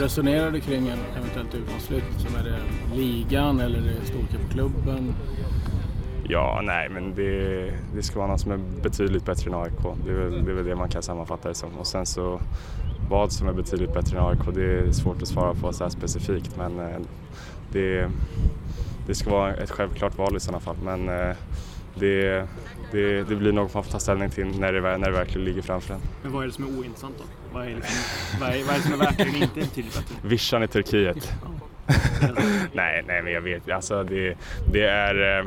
resonerar du kring en eventuellt utlandsflytt? Som är det ligan eller är det storcupklubben? Ja, nej, men det, det ska vara någon som är betydligt bättre än AIK. Det är, väl, det är väl det man kan sammanfatta det som. Och sen så vad som är betydligt bättre än AIK, det är svårt att svara på så här specifikt. Men eh, det, det ska vara ett självklart val i sådana fall. Men eh, det, det, det blir något man får ta ställning till när det, när det verkligen ligger framför en. Men vad är det som är ointressant då? Vad är, liksom, vad är, vad är det som är verkligen inte betydligt bättre? Vischan i Turkiet. nej, nej, men jag vet alltså det, det är eh,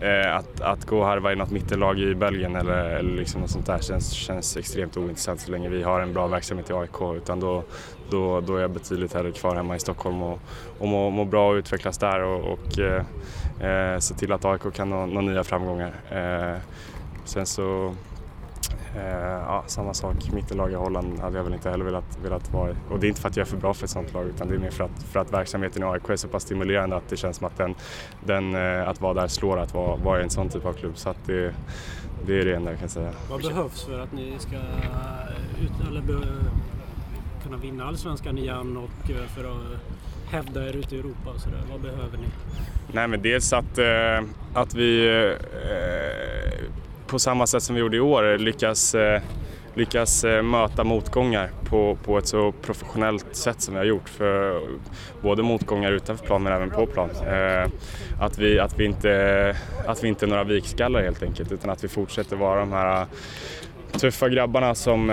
Eh, att, att gå och harva i något mittellag i Belgien eller, eller liksom något sånt där känns, känns extremt ointressant så länge vi har en bra verksamhet i AIK. Utan då, då, då är jag betydligt hellre kvar hemma i Stockholm och, och må, må bra och utvecklas där och, och eh, eh se till att AIK kan nå, nå nya framgångar. Eh, sen så ja, samma sak, mittenlag i Holland hade jag väl inte heller velat, velat vara i. Och det är inte för att jag är för bra för ett sånt lag utan det är mer för att, för att verksamheten i AIK är så pass stimulerande att det känns som att den, den eh, att vara där slår att vara, vara i en sån typ av klubb. Så att det, det är det enda jag kan säga. Vad behövs för att ni ska ut, eller be, kunna vinna allsvenskan igen och eh, för att hävda er ute i Europa och sådär? Vad behöver ni? Nej men dels att, att vi på samma sätt som vi gjorde i år lyckas, eh, lyckas eh, möta motgångar på, på ett så professionellt sätt som vi har gjort. För både motgångar utanför plan men även på plan. Eh, att vi, att vi, inte, att vi inte är några vikskallar helt enkelt utan att vi fortsätter vara de här tuffa grabbarna som,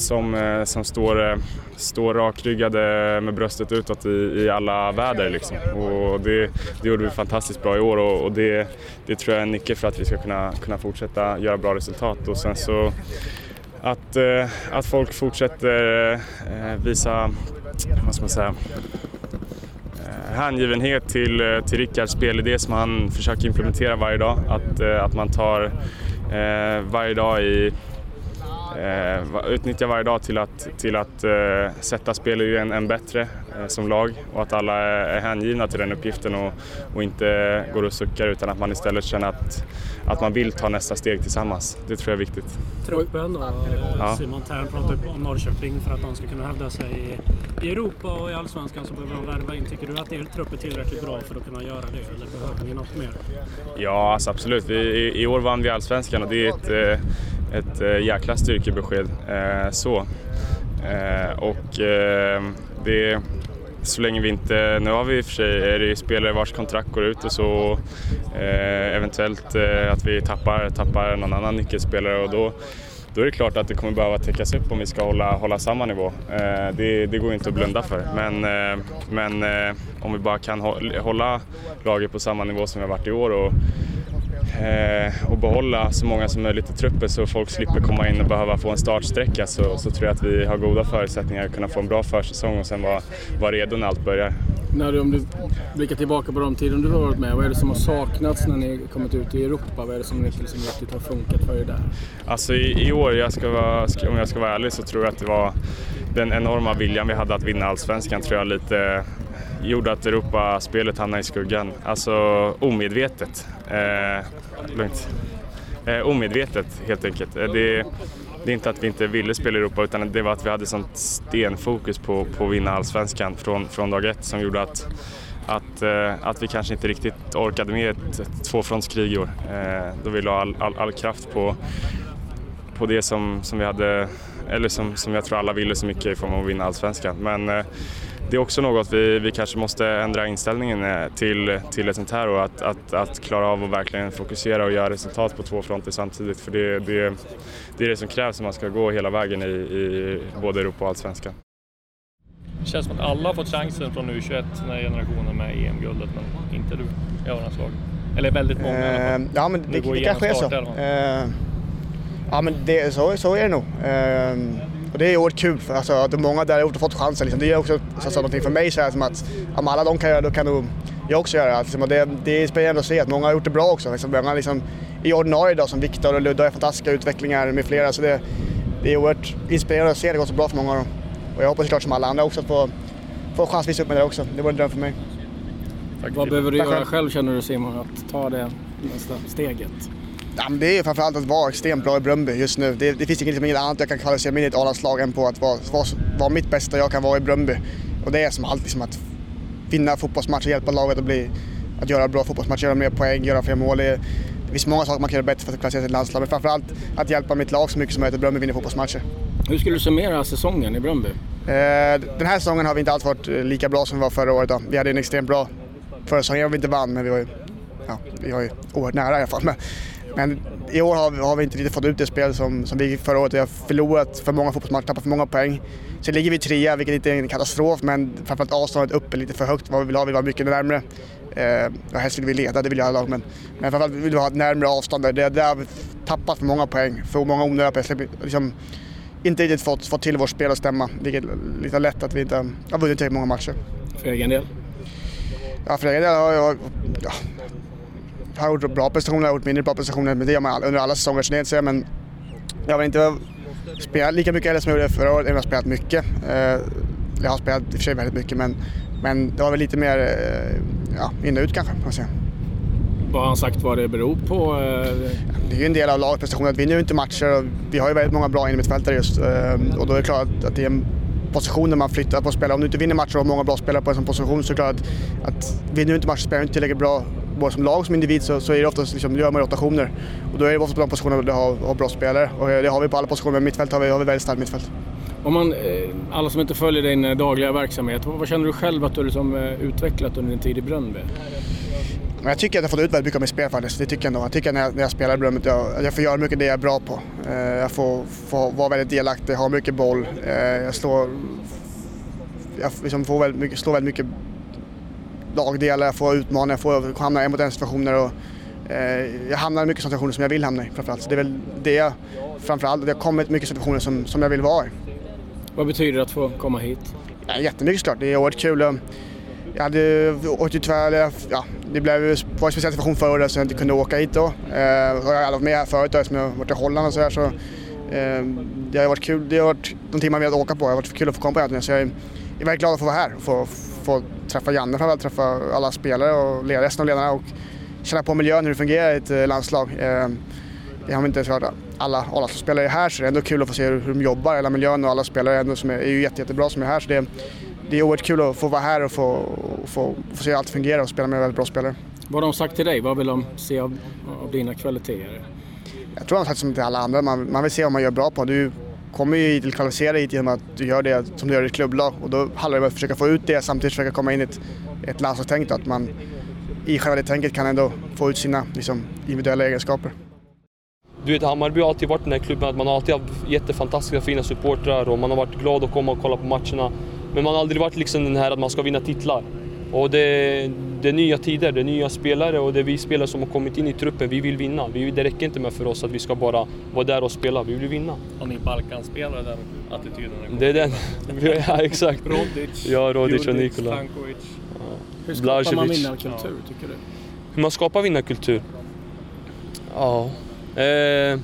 som, eh, som står eh, står rakryggade med bröstet utåt i, i alla väder. Liksom. Och det, det gjorde vi fantastiskt bra i år och, och det, det tror jag är en nyckel för att vi ska kunna, kunna fortsätta göra bra resultat. Och sen så att, eh, att folk fortsätter visa, vad ska man säga, hängivenhet till, till Rickards spelidé som han försöker implementera varje dag. Att, att man tar varje dag i eh, utnyttja varje dag till att, till att eh, sätta spelidén än bättre eh, som lag och att alla är hängivna till den uppgiften och, och inte går och suckar utan att man istället känner att, att man vill ta nästa steg tillsammans. Det tror jag är viktigt. Truppen då? Ja. Simon Thern pratar om Norrköping för att de ska kunna hävda sig i Europa och i Allsvenskan så behöver de värva in. Tycker du att er trupp är tillräckligt bra för att kunna göra det eller behöver ni något mer? Ja, alltså absolut. Vi, i, I år vann vi Allsvenskan och det är ett eh, ett eh, jäkla styrkebesked. Eh, så. Eh, och eh, det så länge vi inte, nu har vi i och för sig, är det spelare vars kontrakt går ut och så eh, eventuellt eh, att vi tappar, tappar någon annan nyckelspelare och då, då är det klart att det kommer behöva täckas upp om vi ska hålla, hålla samma nivå. Eh, det, det går inte att blunda för. Men, men om vi bara kan hålla laget på samma nivå som vi har varit i år och och behålla så många som möjligt i truppen så folk slipper komma in och behöva få en startsträcka så, så tror jag att vi har goda förutsättningar att kunna få en bra försäsong och sen vara, vara redo när allt börjar. När du, om du blickar tillbaka på de tiden du har varit med, vad är det som har saknats när ni kommit ut i Europa? Vad är det som liksom riktigt har funkat för er där? Alltså i, i år, jag vara, om jag ska vara ärlig, så tror jag att det var den enorma viljan vi hade att vinna allsvenskan tror jag lite gjorde att Europaspelet hamnade i skuggan. Alltså omedvetet. Eh, lugnt. Eh, omedvetet helt enkelt. Eh, det, det är inte att vi inte ville spela i Europa utan det var att vi hade sånt stenfokus på, på att vinna allsvenskan från, från dag ett som gjorde att, att, eh, att vi kanske inte riktigt orkade med ett, ett tvåfrontskrig i år. Eh, då vi la all, all, all, kraft på, på det som, som vi hade, eller som, som jag tror alla ville så mycket i form av att vinna allsvenskan. Men eh, det är också något vi, vi kanske måste ändra inställningen eh, till, till ett sånt här och att, att, att klara av att verkligen fokusera och göra resultat på två fronter samtidigt. För det, det, det är det som krävs om man ska gå hela vägen i, i både Europa och Allsvenskan. Det känns som att alla har fått chansen från U21, den här generationen med EM-guldet, men inte du i a Eller väldigt många i alla fall. Uh, ja, men det, det kanske är så. Uh, ja, men det, så, så är det nog. Uh, och det är oerhört kul, för alltså, att många där har fått chansen. Liksom. Det är också så, så, någonting för mig, så här, som att om alla de kan göra då kan nog jag också göra. Liksom. Och det, det är spännande att se att många har gjort det bra också. Liksom. Många liksom, i ordinarie idag som Viktor och Ludde har fantastiska utvecklingar med flera. Så det, det är oerhört inspirerande att se det gå så bra för många av dem. Och jag hoppas såklart som alla andra också att få, få chans att visa upp mig där också. Det vore en dröm för mig. Tack. Vad behöver du göra själv känner du Simon, att ta det nästa steget? Ja, det är framförallt att vara extremt bra i Bröndby just nu. Det, det finns inget, liksom, inget annat jag kan kvalificera mig in i ett A-landslag än på att vara, vara, vara mitt bästa jag kan vara i Bröndby. Och det är som alltid som att vinna fotbollsmatcher, hjälpa laget att, bli, att göra bra fotbollsmatcher, göra mer poäng, göra fler mål. Det, det finns många saker man kan göra bättre för att kvalificera sig till landslag, men framförallt att hjälpa mitt lag så mycket som möjligt att Bröndby vinner fotbollsmatcher. Hur skulle du summera säsongen i Bröndby? Eh, den här säsongen har vi inte alls varit eh, lika bra som vi var förra året. Då. Vi hade en extremt bra förra säsongen, vi inte vann, men vi var ju, ja, vi var ju oerhört nära i alla fall. Men, men i år har vi, har vi inte riktigt fått ut det spel som, som vi förra året. Vi har förlorat för många fotbollsmatcher, tappat för många poäng. Sen ligger vi trea, vilket inte är en katastrof, men framförallt avståndet upp är lite för högt vad vi vill ha. Vi vill ha mycket närmre. Eh, ja, helst vill vi leda, det vill alla lag, men, men framförallt vill vi ha ett närmre avstånd. Där, där har vi tappat för många poäng, för många onödiga poäng. Liksom, inte riktigt fått, fått till vårt spel att stämma, vilket är lite lätt att vi inte har vunnit tillräckligt många matcher. För egen del? Ja, för egen del har jag, ja, jag har gjort bra prestationer, jag har gjort mindre bra prestationer, men det gör man under alla säsonger, så det är inte men jag har inte spelat lika mycket eller som jag gjorde förra året, jag har spelat mycket. Jag har spelat i och för sig väldigt mycket, men, men det var väl lite mer ja, in och ut kanske, man säga. Vad har han sagt vad det beror på? Det är ju en del av lagprestationen. Vi vinner ju inte matcher och vi har ju väldigt många bra innermittfältare just. Och då är det klart att det är en position där man flyttar på spelare. Om du inte vinner matcher och har många bra spelare på en sån position så är det klart att, att vinner du inte matcher spelar inte tillräckligt bra både som lag och som individ så, så är det oftast liksom, gör man rotationer. Och då är det ofta på de positionerna du har, har bra spelare. Och det har vi på alla positioner, men mittfält har vi, har vi väldigt starkt mittfält. Om man, alla som inte följer din dagliga verksamhet, vad känner du själv att du liksom utvecklat under din tid i Bröndby? Men jag tycker att jag har fått ut väldigt mycket av mitt spel faktiskt. Det tycker jag ändå. Jag tycker när jag, när jag spelar i Bröndby att jag, jag får göra mycket det jag är bra på. Jag får, får vara väldigt delaktig, ha mycket boll. Jag slår, jag liksom får väldigt mycket, slår väldigt mycket lagdelar, jag får utmana, jag får hamna i en mot en situationer. Och, jag hamnar i mycket situationer som jag vill hamna i framförallt. Så det är väl det jag framförallt, det har kommit mycket situationer som, som jag vill vara i. Vad betyder det att få komma hit? Ja, jättemycket såklart, det är oerhört kul. Jag hade åkt ut tyvärr, ja, det blev, var en speciell situation förra året så jag inte kunde åka hit då. Eh, jag har aldrig varit med här förut eftersom jag har varit i Holland och så här, så eh, det har varit kul. Det har varit de timmar vi har åka på. Det har varit kul att få komma på egentligen. Så jag är, är väldigt glad att få vara här och få, få träffa Janne framförallt, träffa alla spelare och resten av ledarna och känna på miljön, hur det fungerar i ett landslag. Eh, jag har inte hört alla A-lagsspelare är här så det är ändå kul att få se hur, hur de jobbar, hela miljön och alla spelare är, ändå som är, är ju jätte, jättebra som är här. Så det, det är oerhört kul att få vara här och få, få, få se allt fungera och spela med väldigt bra spelare. Vad har de sagt till dig? Vad vill de se av, av dina kvaliteter? Jag tror de har sagt som till alla andra, man, man vill se vad man gör bra på. Du kommer ju till kvalificera hit genom att du gör det som du gör i ett klubblag och då handlar det om att försöka få ut det samtidigt försöka komma in i ett, ett landslagstänk. Att man i själva det tänket kan ändå få ut sina liksom, individuella egenskaper. Du vet, Hammarby har alltid varit den här klubben att man har alltid haft jättefantastiska fina supportrar och man har varit glad att komma och kolla på matcherna. Men man har aldrig varit liksom den här att man ska vinna titlar. Och det, det är nya tider, det är nya spelare och det är vi spelare som har kommit in i truppen. Vi vill vinna. Vi, det räcker inte med för oss att vi ska bara vara där och spela. Vi vill vinna. Har ni Balkanspelare den attityden? Det är den. ja, exakt. Rodic, ja, Rodic och Nikola. Stankovic. Ja. Hur skapar man vinnarkultur, tycker du? Hur man skapar vinnarkultur? Ja... Eh,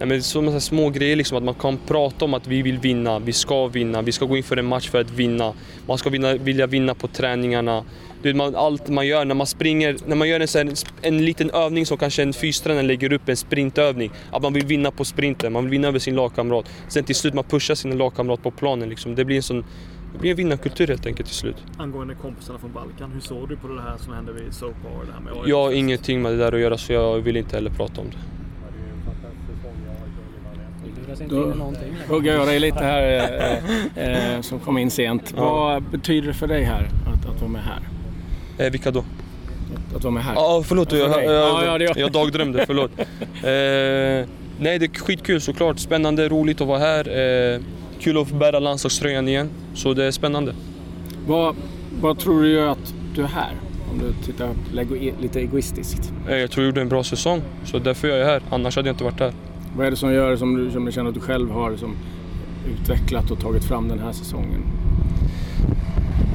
Nej, men sådana små grejer, liksom, att man kan prata om att vi vill vinna, vi ska vinna, vi ska gå in för en match för att vinna. Man ska vinna, vilja vinna på träningarna. Du, man, allt man gör, när man springer, när man gör en, en, en liten övning som kanske en fystränare lägger upp, en sprintövning. Att man vill vinna på sprinten, man vill vinna över sin lagkamrat. Sen till slut man pushar sin lagkamrat på planen. Liksom. Det blir en sån det blir en vinnarkultur helt enkelt till slut. Angående kompisarna från Balkan, hur såg du på det här som hände vid? Det här med jag har ingenting med det där att göra så jag vill inte heller prata om det. Då hugger jag dig lite här eh, eh, som kom in sent. Ja. Vad betyder det för dig här att, att vara med här? Eh, vilka då? Att, vara med här? Ja, förlåt. Jag, jag, jag, ja, jag, jag dagdrömde, förlåt. eh, nej, det är skitkul såklart. Spännande, roligt att vara här. Eh, kul att få bära landslagströjan igen. Så det är spännande. Vad, vad tror du gör att du är här? Om du tittar lite egoistiskt. Jag tror jag gjorde en bra säsong, så därför är jag här. Annars hade jag inte varit här. Vad är det som gör som du, som du känner att du själv har som utvecklat och tagit fram den här säsongen?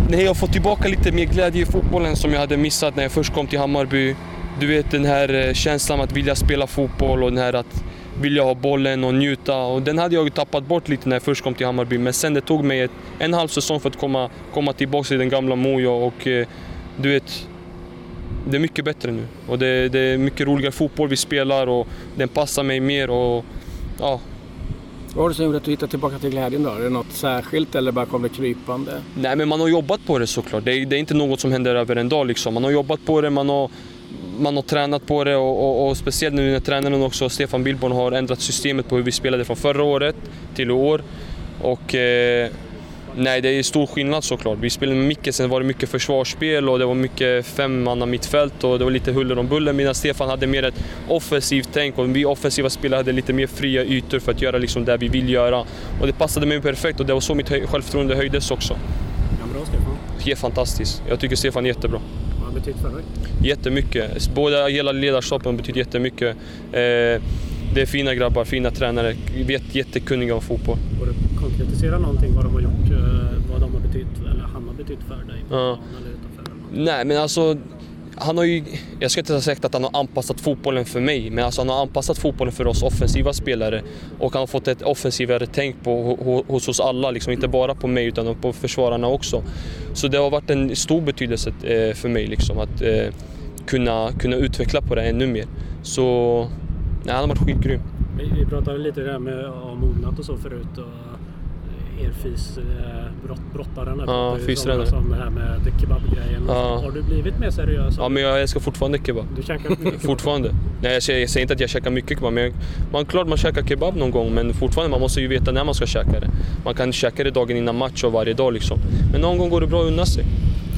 Nej, jag har fått tillbaka lite mer glädje i fotbollen som jag hade missat när jag först kom till Hammarby. Du vet den här eh, känslan att vilja spela fotboll och den här att vilja ha bollen och njuta. Och den hade jag tappat bort lite när jag först kom till Hammarby. Men sen det tog mig ett, en halv säsong för att komma, komma tillbaka till den gamla Mojo och eh, du vet det är mycket bättre nu. Och det, det, är mycket roligare fotboll vi spelar och den passar mig mer. Och, ja. Vad var det som gjorde att du hittade tillbaka till glädjen då? Är det något särskilt eller bara kom det krypande? Nej, men man har jobbat på det såklart. Det är, det är inte något som händer över en dag. Liksom. Man har jobbat på det, man har, man har tränat på det och, och, och speciellt nu när tränaren också, Stefan Billborn, har ändrat systemet på hur vi spelade från förra året till i år. Och, eh, Nej, det är stor skillnad såklart. Vi spelade med Micke, sen var det mycket försvarsspel och det var mycket femmanna mittfält och det var lite huller om buller medan Stefan hade mer ett offensivt tänk och vi offensiva spelare hade lite mer fria ytor för att göra liksom det vi vill göra. Och det passade mig perfekt och det var så mitt självförtroende höjdes också. Ja, bra Stefan. Ja, fantastiskt. Jag tycker Stefan är jättebra. Betytt för dig? Jättemycket. Båda, hela ledarskapet har betytt jättemycket. Eh, det är fina grabbar, fina tränare, vet, jättekunniga om fotboll. Går du konkretisera någonting vad de har gjort, eh, vad de har betytt, eller betytt för dig? Ja. Nej men alltså, han har ju, jag ska inte säga att han har anpassat fotbollen för mig, men alltså han har anpassat fotbollen för oss offensiva spelare och han har fått ett offensivare tänk på, hos oss alla, liksom, inte bara på mig utan på försvararna också. Så det har varit en stor betydelse eh, för mig liksom, att eh, kunna, kunna utveckla på det ännu mer. Så Nej, han har varit skitgrym. Vi, pratade lite där med ja, mognat och så förut. Och eh, er fys, eh, brott. Ja, fystränare. Som det här med kebabgrejen. Ja. Har du blivit mer seriös? Ja, men jag älskar fortfarande kebab. Du käkar mycket kebab? fortfarande. Nej, jag säger, jag säger inte att jag käkar mycket kebab, men man, klart man käkar kebab någon gång, men fortfarande man måste ju veta när man ska käka det. Man kan käka det dagen innan match och varje dag liksom. Men någon gång går det bra att unna sig.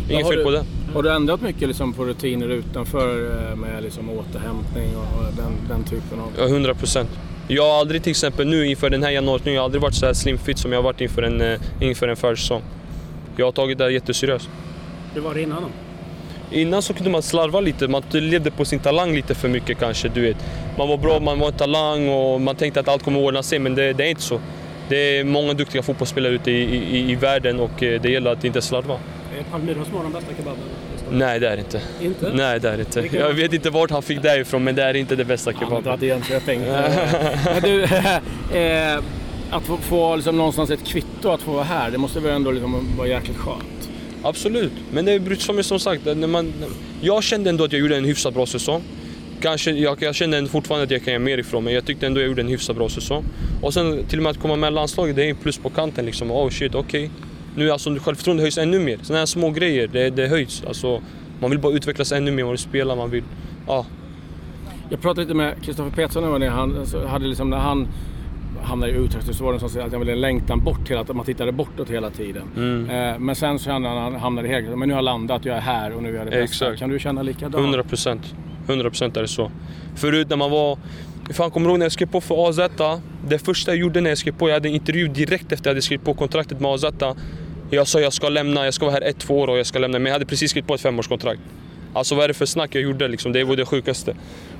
Inget fel på det. Har du ändrat mycket liksom på rutiner utanför eh, med liksom återhämtning och den, den typen av... Ja, 100 procent. Jag har aldrig till exempel nu inför den här januari, jag har aldrig varit så här slimfit som jag har varit inför en, eh, inför en försäsong. Jag har tagit det här jätteseriöst. Hur var det innan då? Innan så kunde man slarva lite, man levde på sin talang lite för mycket kanske. Du vet. Man var bra, man var en talang och man tänkte att allt kommer ordna sig, men det, det är inte så. Det är många duktiga fotbollsspelare ute i, i, i världen och eh, det gäller att inte slarva. Är Palmyras de bästa kebaben? Nej, det är inte. Inte? Nej, det är inte. Jag vet inte vart han fick det ifrån, men det är inte det bästa kebaben. Han till Jönköping. du, eh, att få, få liksom någonstans ett kvitto att få vara här, det måste väl ändå liksom vara jäkligt skönt? Absolut, men det är som, som sagt, när man, jag kände ändå att jag gjorde en hyfsat bra säsong. Kanske, jag, jag kände fortfarande att jag kan göra mer ifrån mig. Jag tyckte ändå jag gjorde en hyfsat bra säsong. Och sen till och med att komma med landslaget, det är en plus på kanten liksom. Oh shit, okej. Okay nu alltså självförtroendet höjs ännu mer. Sådana här små grejer, det, det höjs. Alltså, man vill bara utvecklas ännu mer, man vill spela, man vill... Ja. Jag pratade lite med Kristoffer Petersson när han hade liksom, när han hamnade i Utrecht så var det som att han ville längtan bort hela att man tittade bortåt hela tiden. Mm. Eh, men sen så hamnade han hamnade helt men nu har jag landat, jag är här och nu är jag det bästa. Exakt. Kan du känna likadant? 100 procent. 100 procent är det så. Förut när man var Fan, kommer du ihåg när jag skrev på för AZ? Det första jag gjorde när jag skrev på, jag hade en intervju direkt efter att jag hade skrivit på kontraktet med AZ. Jag sa jag ska lämna, jag ska vara här ett, två år och jag ska lämna. Men jag hade precis skrivit på ett femårskontrakt. Alltså vad är det för snack jag gjorde liksom? Det var det sjukaste.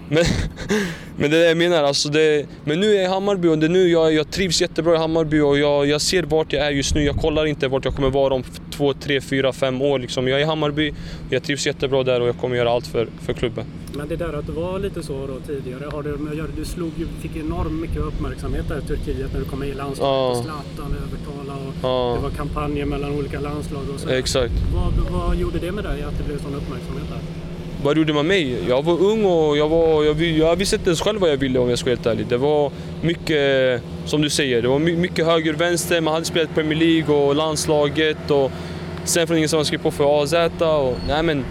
Men, men det är det jag menar. Alltså det, men nu är jag i Hammarby och det nu jag, jag trivs jättebra i Hammarby och jag, jag ser vart jag är just nu. Jag kollar inte vart jag kommer vara om två, tre, fyra, fem år. Liksom. Jag är i Hammarby, jag trivs jättebra där och jag kommer göra allt för, för klubben. Men det där att det var lite så då tidigare, har du, du slog, fick enormt mycket uppmärksamhet där i Turkiet när du kom med i landslaget ja. och Zlatan övertala och ja. det var kampanjer mellan olika landslag och så. Exakt. Vad, vad gjorde det med dig att det blev sån uppmärksamhet där? Vad gjorde man mig? Jag var ung och jag, var, jag, jag visste inte ens själv vad jag ville om jag ska vara helt ärlig. Det var mycket, som du säger, det var mycket höger vänster. Man hade spelat Premier League och landslaget och sen från ingenstans skrev på för AZ. Och, nej men,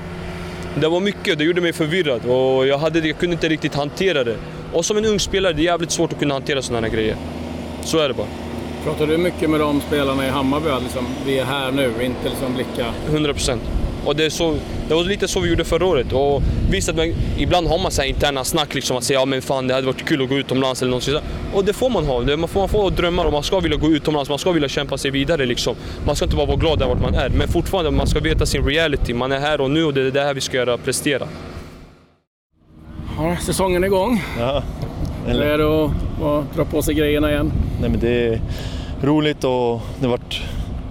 det var mycket, det gjorde mig förvirrad och jag, hade, jag kunde inte riktigt hantera det. Och som en ung spelare, det är jävligt svårt att kunna hantera sådana här grejer. Så är det bara. Pratar du mycket med de spelarna i Hammarby? Liksom, vi är här nu, inte liksom blicka... 100 procent. Och det, är så, det var lite så vi gjorde förra året. Och visst att man, ibland har man så interna snack, liksom, att säga ja men fan det hade varit kul att gå utomlands eller något Och det får man ha. Det, man, får, man får drömmar och man ska vilja gå utomlands, man ska vilja kämpa sig vidare. Liksom. Man ska inte bara vara glad där vart man är. Men fortfarande, man ska veta sin reality. Man är här och nu och det är det här vi ska göra, prestera. Ja, säsongen är igång. Ja. Eller är det att, att dra på sig grejerna igen? Nej men det är roligt och det har varit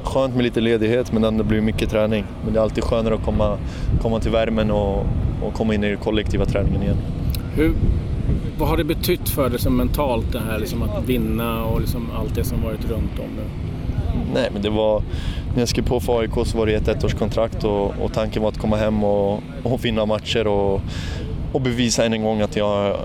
skönt med lite ledighet men det blir mycket träning. Men det är alltid skönare att komma, komma till värmen och, och komma in i den kollektiva träningen igen. Hur, vad har det betytt för dig liksom mentalt det här liksom att vinna och liksom allt det som varit runt om nu? Nej, men det var... När jag skrev på för AIK så var det ett ettårskontrakt och, och tanken var att komma hem och, och vinna matcher och, och bevisa än en gång att jag,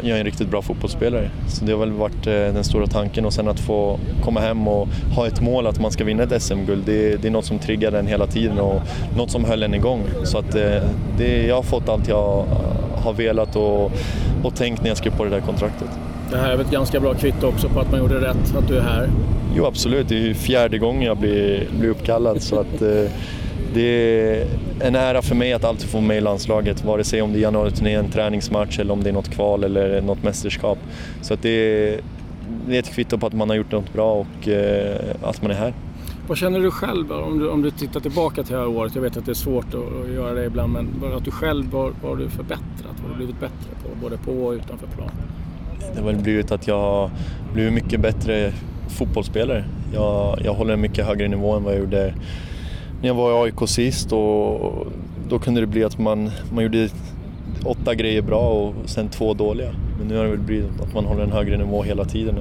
jag är en riktigt bra fotbollsspelare. Så det har väl varit eh, den stora tanken och sen att få komma hem och ha ett mål att man ska vinna ett SM-guld, det, det, är något som triggar den hela tiden och något som höll en igång. Så att eh, det, jag har fått allt jag har velat och, och tänkt när jag skrev på det där kontraktet. Det här är väl ett ganska bra kvitto också på att man gjorde rätt, att du är här? Jo absolut, det är ju fjärde gången jag blir, blir uppkallad så att eh, det är en ära för mig att alltid få med i landslaget, vare sig om det är januari-turnén, träningsmatch eller om det är något kval eller något mästerskap. Så att det, är, det är ett kvitto på att man har gjort något bra och eh, att man är här. Vad känner du själv om du, om du tittar tillbaka till det här året? Jag vet att det är svårt att, göra det ibland, men att du själv, vad har du förbättrat? Vad har du blivit bättre på, både på och utanför plan? Det har väl blivit att jag har blivit mycket bättre fotbollsspelare. Jag, jag håller en mycket högre nivå än vad jag gjorde när jag var i AIK sist och då kunde det bli att man, man gjorde åtta grejer bra och sen två dåliga. Men nu har det väl blivit att man håller en högre nivå hela tiden.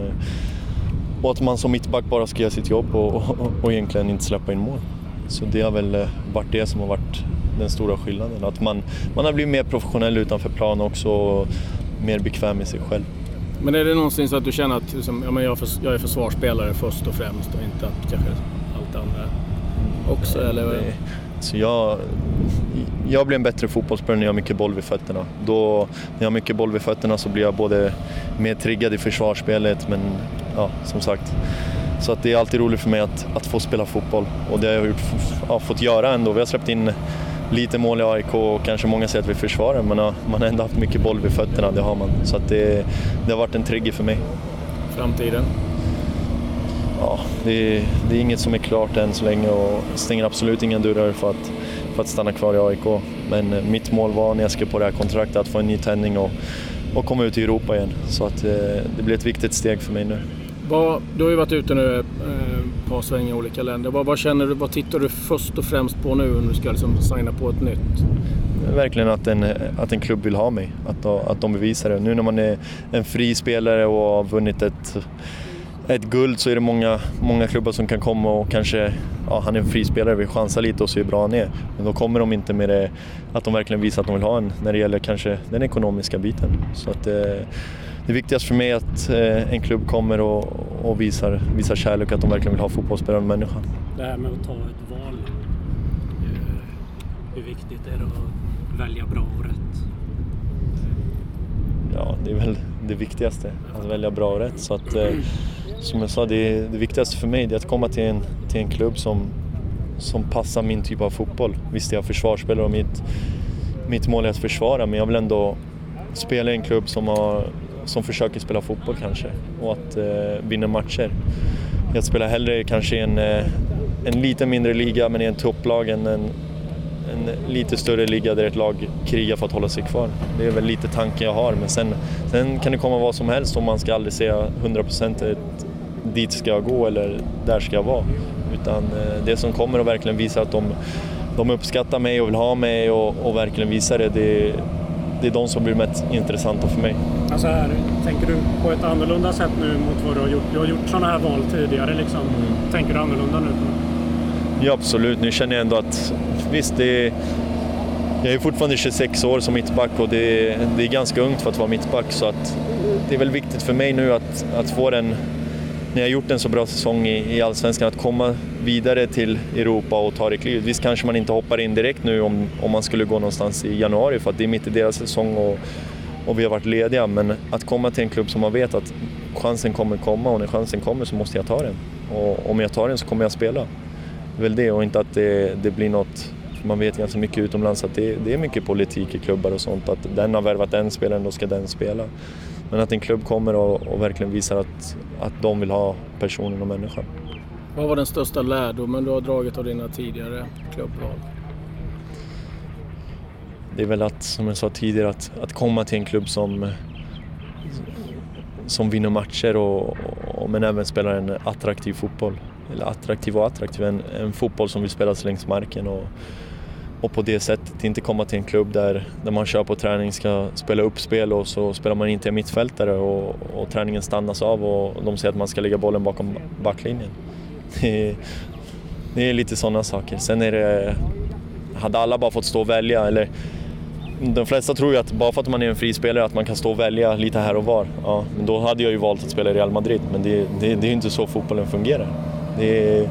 Och att man som mittback bara ska göra sitt jobb och, och, och egentligen inte släppa in mål. Så det har väl eh, varit det som har varit den stora skillnaden. Att man, man har blivit mer professionell utanför plan också och mer bekväm i sig själv. Men är det någonsin så att du känner att liksom, ja, men jag, är försvarsspelare först och främst och inte att kanske allt andra också? Eller? Nej. Så jag, jag blir en bättre fotbollsspelare när jag har mycket boll vid fötterna. Då, när jag har mycket boll vid fötterna så blir jag både mer triggad i försvarsspelet men ja, som sagt. Så att det är alltid roligt för mig att, att få spela fotboll och det har jag gjort, ja, fått göra ändå. Vi har släppt in lite mål i AIK och kanske många säger att vi försvarar men ja, man har ändå haft mycket boll vid fötterna, det har man. Så att det, det har varit en trigger för mig. Framtiden? Ja, det, det är inget som är klart än så länge och stänger absolut inga dörrar för att, för att stanna kvar i AIK. Men eh, mitt mål var när jag skrev på det här kontraktet att få en ny tändning och, och komma ut i Europa igen. Så att, eh, det blir ett viktigt steg för mig nu. Vad, du har ju varit ute nu eh, ett par svängar i olika länder. Vad, vad, känner du, vad tittar du först och främst på nu när du ska liksom signa på ett nytt? Verkligen att en, att en klubb vill ha mig, att, att de bevisar det. Nu när man är en fri spelare och har vunnit ett, ett guld så är det många, många klubbar som kan komma och kanske, ja han är en frispelare, vill chansa lite och se hur bra han är. Men då kommer de inte med det, att de verkligen visar att de vill ha en när det gäller kanske den ekonomiska biten. Så att, eh, det viktigast för mig är att eh, en klubb kommer och, och visar, visar kärlek, att de verkligen vill ha fotbollsspelare och människa. Det här med att ta ett val, eh, hur viktigt är det att välja bra och rätt? Ja, det är väl det viktigaste, att välja bra och rätt. Så att, eh, som jag sa, det, det viktigaste för mig är att komma till en, till en klubb som, som passar min typ av fotboll. Visst, jag är försvarsspelare och mitt, mitt mål är att försvara, men jag vill ändå spela i en klubb som har som försöker spela fotboll kanske och att eh, vinna matcher. Jag spelar hellre kanske i en, eh, en lite mindre liga men i en topplag än en, en lite större liga där ett lag krigar för att hålla sig kvar. Det är väl lite tanken jag har men sen, sen kan det komma vad som helst och man ska aldrig säga 100% dit ska jag gå eller där ska jag vara. Utan eh, det som kommer och verkligen visar att de, de uppskattar mig och vill ha mig och, och verkligen visar det, det det är de som blir mest intressanta för mig. Alltså här, tänker du på ett annorlunda sätt nu mot vad du har gjort? Du har gjort sådana här val tidigare. Liksom. Mm. Tänker du annorlunda nu? Ja, absolut. Nu känner jag ändå att visst, det är, jag är fortfarande 26 år som mittback och det är, det är ganska ungt för att vara mittback. Så att det är väl viktigt för mig nu att, att få den när jag gjort en så bra säsong i, i Allsvenskan, att komma vidare till Europa och ta det klivet. Visst kanske man inte hoppar in direkt nu om, om man skulle gå någonstans i januari för att det är mitt i deras säsong och, och vi har varit lediga. Men att komma till en klubb som man vet att chansen kommer komma och när chansen kommer så måste jag ta den. Och om jag tar den så kommer jag spela. Väl det och inte att det, det blir något man vet ganska mycket utomlands att det, det, är mycket politik i klubbar och sånt. Att den har värvat den spelaren, då ska den spela. Men att en klubb kommer och, och verkligen visar att, att de vill ha personen och människan. Vad var den största lärdomen du har dragit av dina tidigare klubbval? Det är väl att, som jag sa tidigare, att, att komma till en klubb som, som vinner matcher och, och, men även spelar en attraktiv fotboll. Eller attraktiv och attraktiv, en, en fotboll som vill spelas längs marken. Och, och på det sättet inte komma till en klubb där, där man kör på träning ska spela uppspel och så spelar man inte en mittfältare och, och träningen stannas av och de säger att man ska lägga bollen bakom backlinjen. Det är, det är lite sådana saker. Sen är det, hade alla bara fått stå och välja, eller de flesta tror ju att bara för att man är en frispelare att man kan stå och välja lite här och var. Ja, men då hade jag ju valt att spela i Real Madrid, men det, det, det är ju inte så fotbollen fungerar. Det är,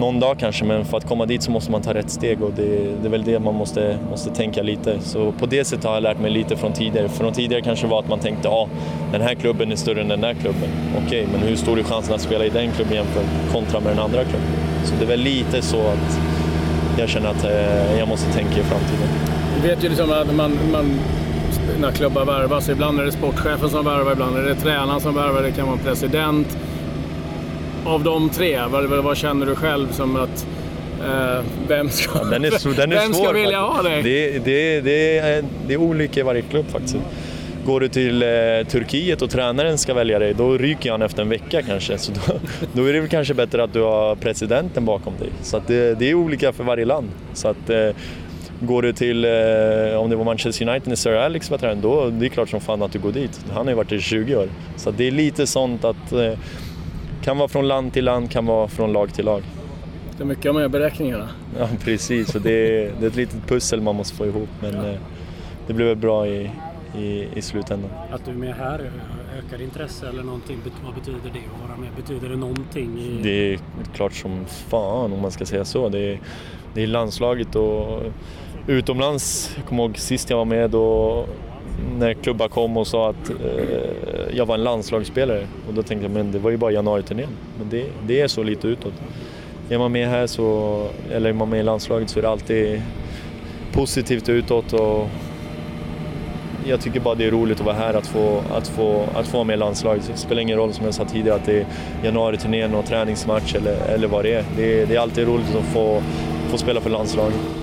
någon dag kanske, men för att komma dit så måste man ta rätt steg och det, det, är väl det man måste, måste tänka lite. Så på det sättet har jag lärt mig lite från tidigare. Från tidigare kanske var att man tänkte ja, den här klubben är större än den där klubben. Okej, men hur stor är chansen att spela i den klubben jämfört kontra med den andra klubben? Så det är väl lite så att jag känner att eh, jag måste tänka i framtiden. Du vet ju liksom att man, man när klubbar värvas, ibland är det sportchefen som värvar, ibland är det tränaren som värvar, det kan vara president av de tre, vad, vad, känner du själv som att eh, vem ska, ja, den är, den är vem svår, ska vilja ha dig? Det, det, det, är, det är olika i varje klubb faktiskt. Går du till eh, Turkiet och tränaren ska välja dig, då ryker han efter en vecka kanske. Så då, då är det väl kanske bättre att du har presidenten bakom dig. Så det, det, är olika för varje land. Så att, eh, Går du till, eh, om det var Manchester United när Sir Alex var tränare, då det är klart som fan att du går dit. Han har ju varit där i 20 år. Så det är lite sånt att eh, kan vara från land till land, kan vara från lag till lag. Det är mycket här beräkningarna. Ja, precis. Och det, är, det är ett litet pussel man måste få ihop. Men ja. Eh, det blir väl bra i, i, i slutändan. Att du är med här ökar intresse eller någonting? Vad betyder det att vara med? Betyder det någonting? I... Det är klart som fan om man ska säga så. Det är, det är landslaget och utomlands. Jag kommer ihåg sist jag var med då när klubbar kom och sa att eh, jag var en landslagsspelare. Och då tänkte jag, men det var ju bara januariturnén. Men det, det är så lite utåt. Är man med här så, eller är man med i landslaget så är det alltid positivt utåt och jag tycker bara det är roligt att vara här, att få, att få, att få vara med i landslaget. Det spelar ingen roll som jag sa tidigare att det är januariturnén och träningsmatch eller, eller vad det är. Det, är. det är alltid roligt att få, få spela för landslaget.